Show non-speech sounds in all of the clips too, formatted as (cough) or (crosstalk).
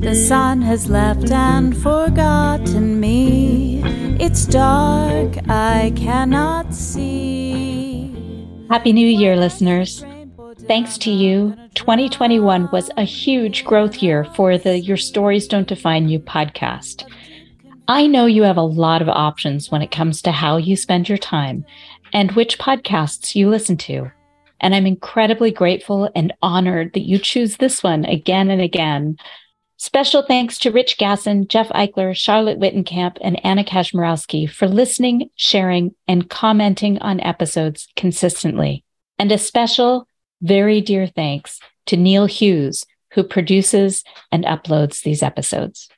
The sun has left and forgotten me. It's dark, I cannot see. Happy New Year, listeners. Thanks to you, 2021 was a huge growth year for the Your Stories Don't Define You podcast. I know you have a lot of options when it comes to how you spend your time and which podcasts you listen to. And I'm incredibly grateful and honored that you choose this one again and again. Special thanks to Rich Gasson, Jeff Eichler, Charlotte Wittenkamp, and Anna Kashmirowski for listening, sharing, and commenting on episodes consistently. And a special, very dear thanks to Neil Hughes, who produces and uploads these episodes.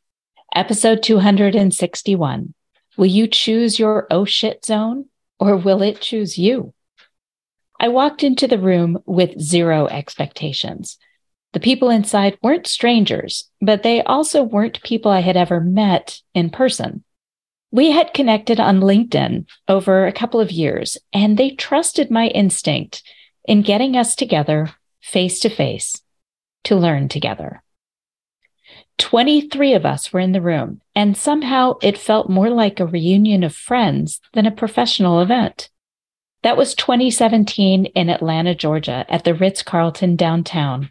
Episode 261. Will you choose your oh shit zone or will it choose you? I walked into the room with zero expectations. The people inside weren't strangers, but they also weren't people I had ever met in person. We had connected on LinkedIn over a couple of years, and they trusted my instinct in getting us together face to face to learn together. 23 of us were in the room, and somehow it felt more like a reunion of friends than a professional event. That was 2017 in Atlanta, Georgia, at the Ritz Carlton downtown.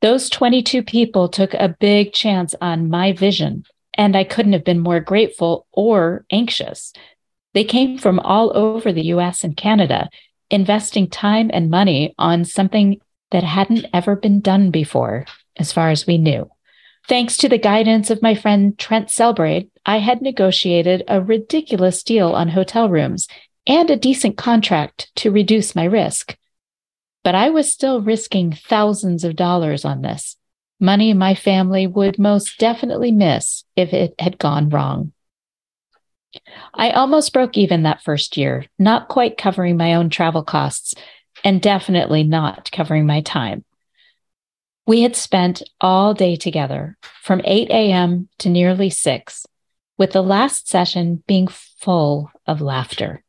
Those 22 people took a big chance on my vision, and I couldn't have been more grateful or anxious. They came from all over the US and Canada, investing time and money on something that hadn't ever been done before, as far as we knew. Thanks to the guidance of my friend Trent Selbraid, I had negotiated a ridiculous deal on hotel rooms and a decent contract to reduce my risk. But I was still risking thousands of dollars on this, money my family would most definitely miss if it had gone wrong. I almost broke even that first year, not quite covering my own travel costs and definitely not covering my time. We had spent all day together from 8 a.m. to nearly 6, with the last session being full of laughter.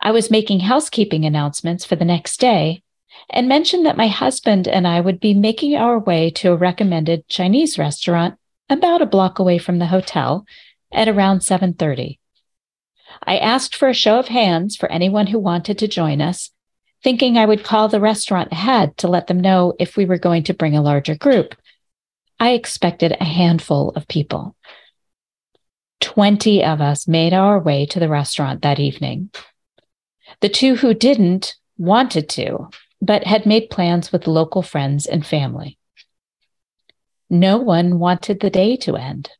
I was making housekeeping announcements for the next day and mentioned that my husband and I would be making our way to a recommended Chinese restaurant about a block away from the hotel at around 7:30. I asked for a show of hands for anyone who wanted to join us thinking I would call the restaurant ahead to let them know if we were going to bring a larger group. I expected a handful of people. 20 of us made our way to the restaurant that evening. The two who didn't wanted to, but had made plans with local friends and family. No one wanted the day to end.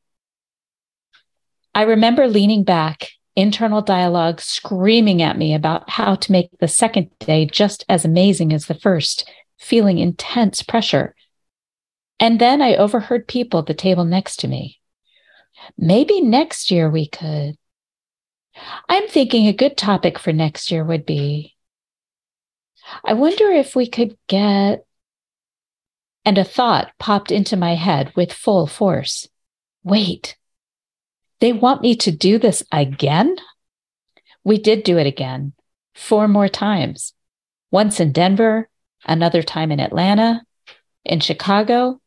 I remember leaning back internal dialogue screaming at me about how to make the second day just as amazing as the first, feeling intense pressure. And then I overheard people at the table next to me. Maybe next year we could. I'm thinking a good topic for next year would be I wonder if we could get. And a thought popped into my head with full force. Wait, they want me to do this again? We did do it again, four more times. Once in Denver, another time in Atlanta, in Chicago,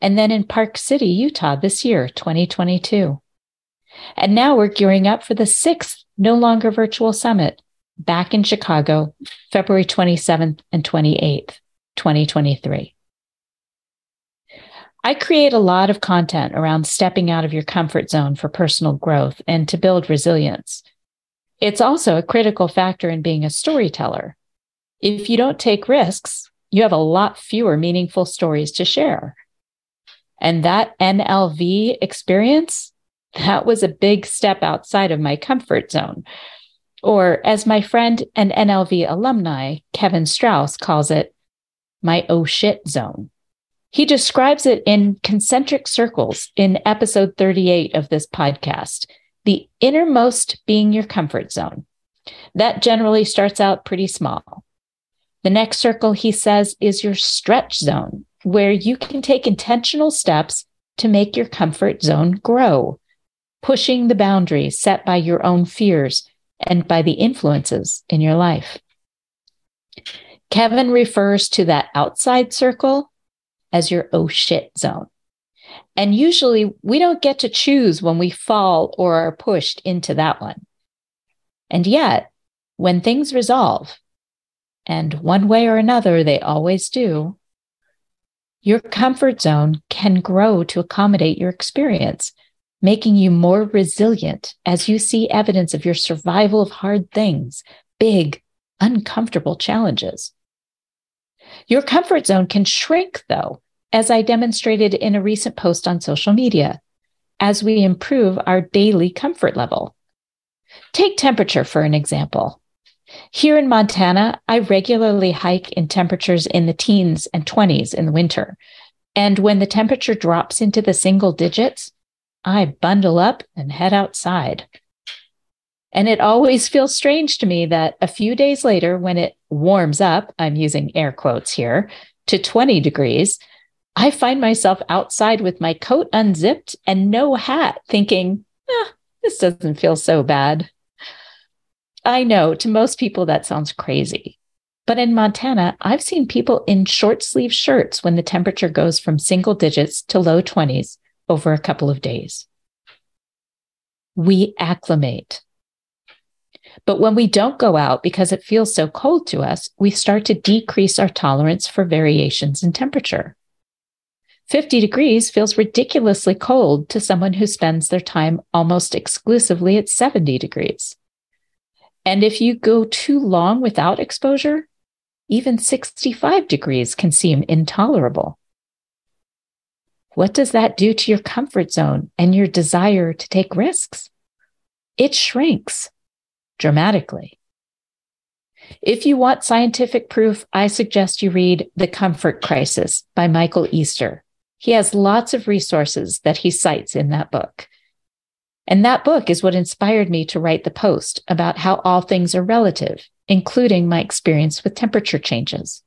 and then in Park City, Utah this year, 2022. And now we're gearing up for the sixth No Longer Virtual Summit back in Chicago, February 27th and 28th, 2023. I create a lot of content around stepping out of your comfort zone for personal growth and to build resilience. It's also a critical factor in being a storyteller. If you don't take risks, you have a lot fewer meaningful stories to share. And that NLV experience, that was a big step outside of my comfort zone. Or, as my friend and NLV alumni, Kevin Strauss, calls it, my oh shit zone. He describes it in concentric circles in episode 38 of this podcast, the innermost being your comfort zone. That generally starts out pretty small. The next circle, he says, is your stretch zone, where you can take intentional steps to make your comfort zone grow, pushing the boundaries set by your own fears and by the influences in your life. Kevin refers to that outside circle as your oh shit zone. And usually we don't get to choose when we fall or are pushed into that one. And yet, when things resolve, and one way or another they always do, your comfort zone can grow to accommodate your experience, making you more resilient as you see evidence of your survival of hard things, big, uncomfortable challenges. Your comfort zone can shrink, though, as I demonstrated in a recent post on social media, as we improve our daily comfort level. Take temperature for an example. Here in Montana, I regularly hike in temperatures in the teens and 20s in the winter. And when the temperature drops into the single digits, I bundle up and head outside. And it always feels strange to me that a few days later, when it warms up, I'm using air quotes here, to 20 degrees, I find myself outside with my coat unzipped and no hat, thinking, eh, this doesn't feel so bad. I know to most people that sounds crazy. But in Montana, I've seen people in short sleeve shirts when the temperature goes from single digits to low 20s over a couple of days. We acclimate. But when we don't go out because it feels so cold to us, we start to decrease our tolerance for variations in temperature. 50 degrees feels ridiculously cold to someone who spends their time almost exclusively at 70 degrees. And if you go too long without exposure, even 65 degrees can seem intolerable. What does that do to your comfort zone and your desire to take risks? It shrinks dramatically. If you want scientific proof, I suggest you read The Comfort Crisis by Michael Easter. He has lots of resources that he cites in that book. And that book is what inspired me to write the post about how all things are relative, including my experience with temperature changes.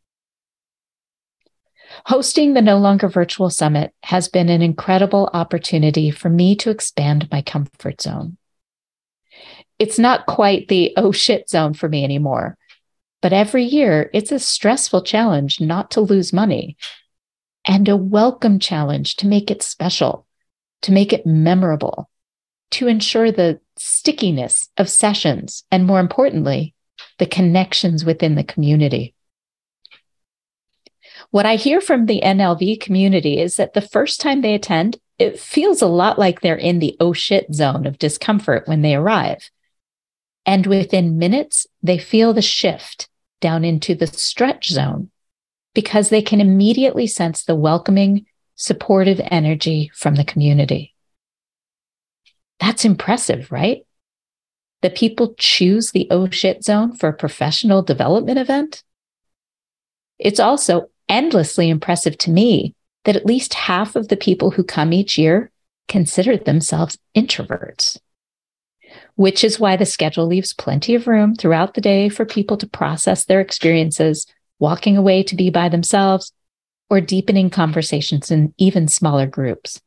Hosting the No Longer Virtual Summit has been an incredible opportunity for me to expand my comfort zone. It's not quite the oh shit zone for me anymore, but every year it's a stressful challenge not to lose money and a welcome challenge to make it special, to make it memorable, to ensure the stickiness of sessions, and more importantly, the connections within the community. What I hear from the NLV community is that the first time they attend, it feels a lot like they're in the oh shit zone of discomfort when they arrive. And within minutes, they feel the shift down into the stretch zone because they can immediately sense the welcoming, supportive energy from the community. That's impressive, right? That people choose the oh shit zone for a professional development event. It's also endlessly impressive to me that at least half of the people who come each year consider themselves introverts, which is why the schedule leaves plenty of room throughout the day for people to process their experiences, walking away to be by themselves, or deepening conversations in even smaller groups.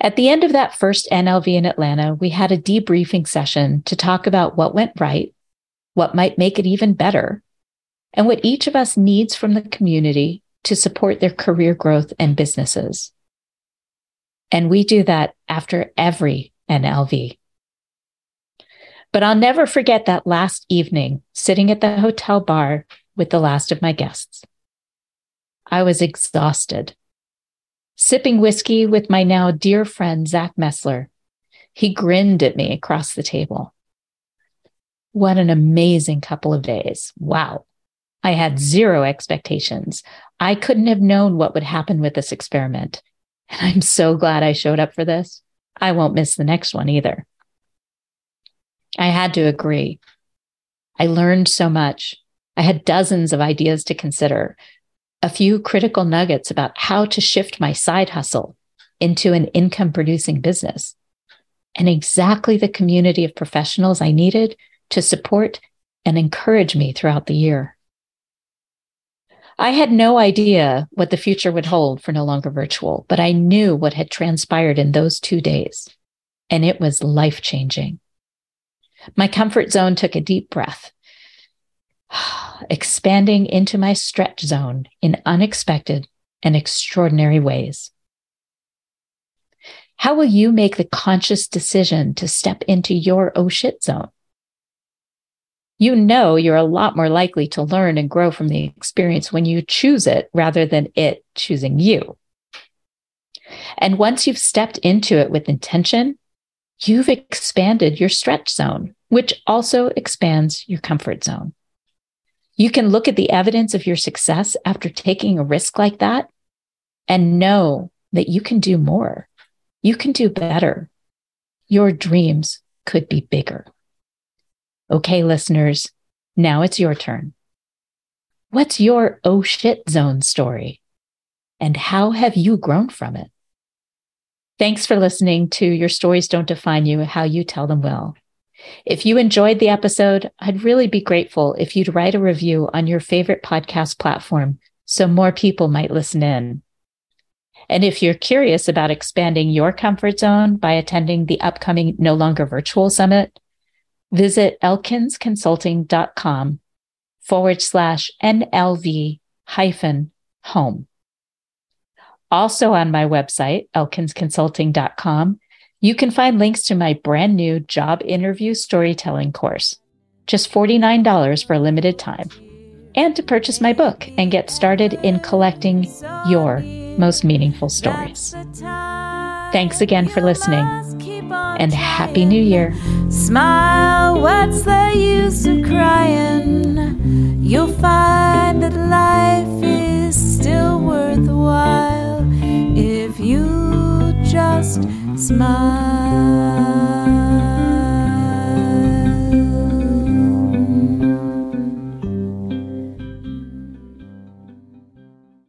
At the end of that first NLV in Atlanta, we had a debriefing session to talk about what went right, what might make it even better, and what each of us needs from the community to support their career growth and businesses. And we do that after every NLV. But I'll never forget that last evening sitting at the hotel bar with the last of my guests. I was exhausted sipping whiskey with my now dear friend, Zach Messler. He grinned at me across the table. What an amazing couple of days. Wow. I had zero expectations. I couldn't have known what would happen with this experiment. And I'm so glad I showed up for this. I won't miss the next one either. I had to agree. I learned so much. I had dozens of ideas to consider, a few critical nuggets about how to shift my side hustle into an income producing business, and exactly the community of professionals I needed to support and encourage me throughout the year. I had no idea what the future would hold for No Longer Virtual, but I knew what had transpired in those two days, and it was life changing. My comfort zone took a deep breath. (sighs) expanding into my stretch zone in unexpected and extraordinary ways. How will you make the conscious decision to step into your oh shit zone? You know you're a lot more likely to learn and grow from the experience when you choose it rather than it choosing you. And once you've stepped into it with intention, you've expanded your stretch zone, which also expands your comfort zone. You can look at the evidence of your success after taking a risk like that and know that you can do more. You can do better. Your dreams could be bigger. Okay, listeners, now it's your turn. What's your oh shit zone story? And how have you grown from it? Thanks for listening to Your Stories Don't Define You, How You Tell Them Will. If you enjoyed the episode, I'd really be grateful if you'd write a review on your favorite podcast platform so more people might listen in. And if you're curious about expanding your comfort zone by attending the upcoming No Longer Virtual Summit, visit elkinsconsulting.com forward slash NLV hyphen home. Also on my website, elkinsconsulting.com, you can find links to my brand new job interview storytelling course, just $49 for a limited time, and to purchase my book and get started in collecting your most meaningful stories. Thanks again for listening and Happy New Year. Smile, what's the use of crying? You'll find that life is still worthwhile if you just smile.